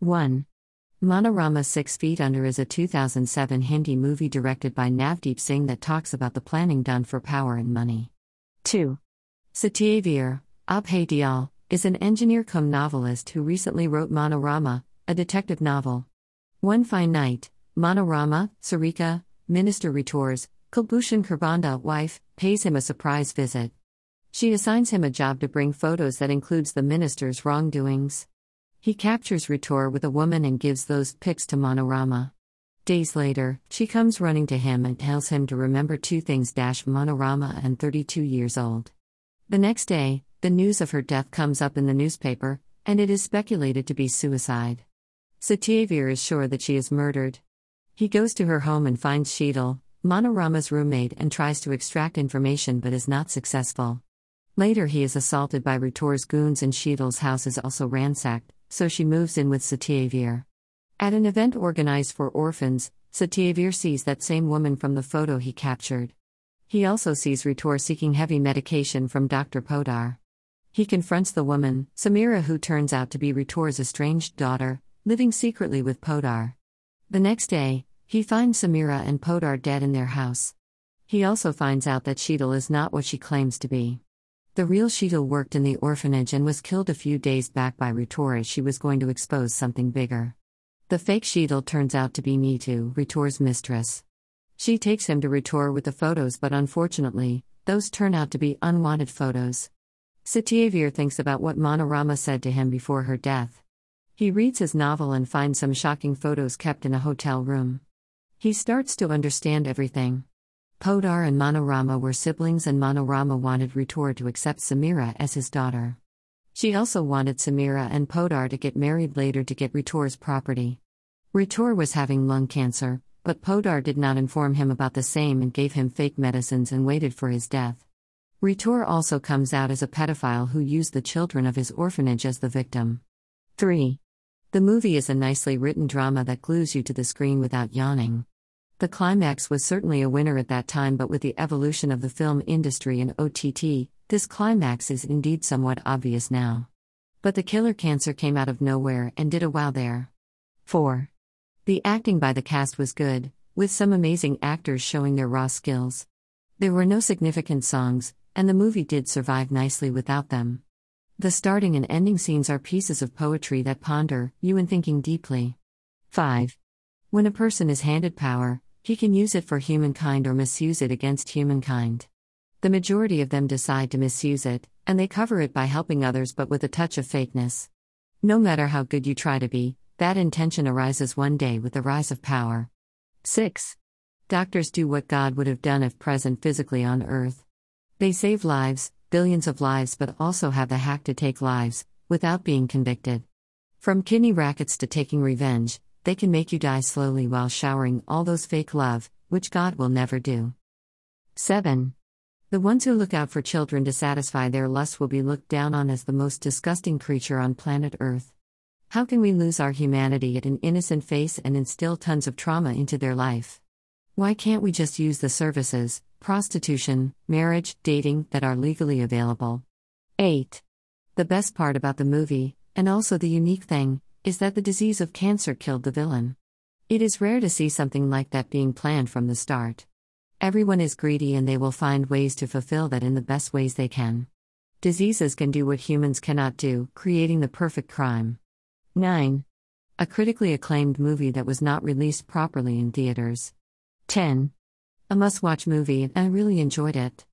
1. Manorama Six Feet Under is a 2007 Hindi movie directed by Navdeep Singh that talks about the planning done for power and money. 2. Satyavir, Abhay Deol, is an engineer cum novelist who recently wrote Manorama, a detective novel. One fine night, Manorama, Sarika, Minister Rathore's, Kulbhushan Kharbanda, wife, pays him a surprise visit. She assigns him a job to bring photos that includes the minister's wrongdoings. He captures Rathore with a woman and gives those pics to Manorama. Days later, she comes running to him and tells him to remember two things dash Manorama and 32 years old. The next day, the news of her death comes up in the newspaper, and it is speculated to be suicide. Satyaveer is sure that she is murdered. He goes to her home and finds Sheetal, Manorama's roommate, and tries to extract information but is not successful. Later, he is assaulted by Rathore's goons, and Sheetal's house is also ransacked, so she moves in with Satyavir. At an event organized for orphans, Satyavir sees that same woman from the photo he captured. He also sees Rathore seeking heavy medication from Dr. Podar. He confronts the woman, Samira, who turns out to be Rathore's estranged daughter, living secretly with Podar. The next day, he finds Samira and Podar dead in their house. He also finds out that Sheetal is not what she claims to be. The real Sheetal worked in the orphanage and was killed a few days back by Rathore as she was going to expose something bigger. The fake Sheetal turns out to be Neetu, Rathore's mistress. She takes him to Rathore with the photos, but unfortunately, those turn out to be unwanted photos. Satyaveer thinks about what Manorama said to him before her death. He reads his novel and finds some shocking photos kept in a hotel room. He starts to understand everything. Podar and Manorama were siblings, and Manorama wanted Rathore to accept Samira as his daughter. She also wanted Samira and Podar to get married later to get Rathore's property. Rathore was having lung cancer, but Podar did not inform him about the same and gave him fake medicines and waited for his death. Rathore also comes out as a pedophile who used the children of his orphanage as the victim. 3. The movie is a nicely written drama that glues you to the screen without yawning. The climax was certainly a winner at that time, but with the evolution of the film industry and OTT, this climax is indeed somewhat obvious now. But the killer cancer came out of nowhere and did a wow there. 4. The acting by the cast was good, with some amazing actors showing their raw skills. There were no significant songs, and the movie did survive nicely without them. The starting and ending scenes are pieces of poetry that ponder you in thinking deeply. 5. When a person is handed power, he can use it for humankind or misuse it against humankind. The majority of them decide to misuse it, and they cover it by helping others but with a touch of fakeness. No matter how good you try to be, that intention arises one day with the rise of power. 6. Doctors do what God would have done if present physically on earth. They save lives, billions of lives, but also have the hack to take lives, without being convicted. From kidney rackets to taking revenge, they can make you die slowly while showering all those fake love, which God will never do. 7. The ones who look out for children to satisfy their lust will be looked down on as the most disgusting creature on planet Earth. How can we lose our humanity at an innocent face and instill tons of trauma into their life? Why can't we just use the services, prostitution, marriage, dating, that are legally available? 8. The best part about the movie, and also the unique thing, is that the disease of cancer killed the villain. It is rare to see something like that being planned from the start. Everyone is greedy and they will find ways to fulfill that in the best ways they can. Diseases can do what humans cannot do, creating the perfect crime. 9. A critically acclaimed movie that was not released properly in theaters. 10. A must watch movie, and I really enjoyed it.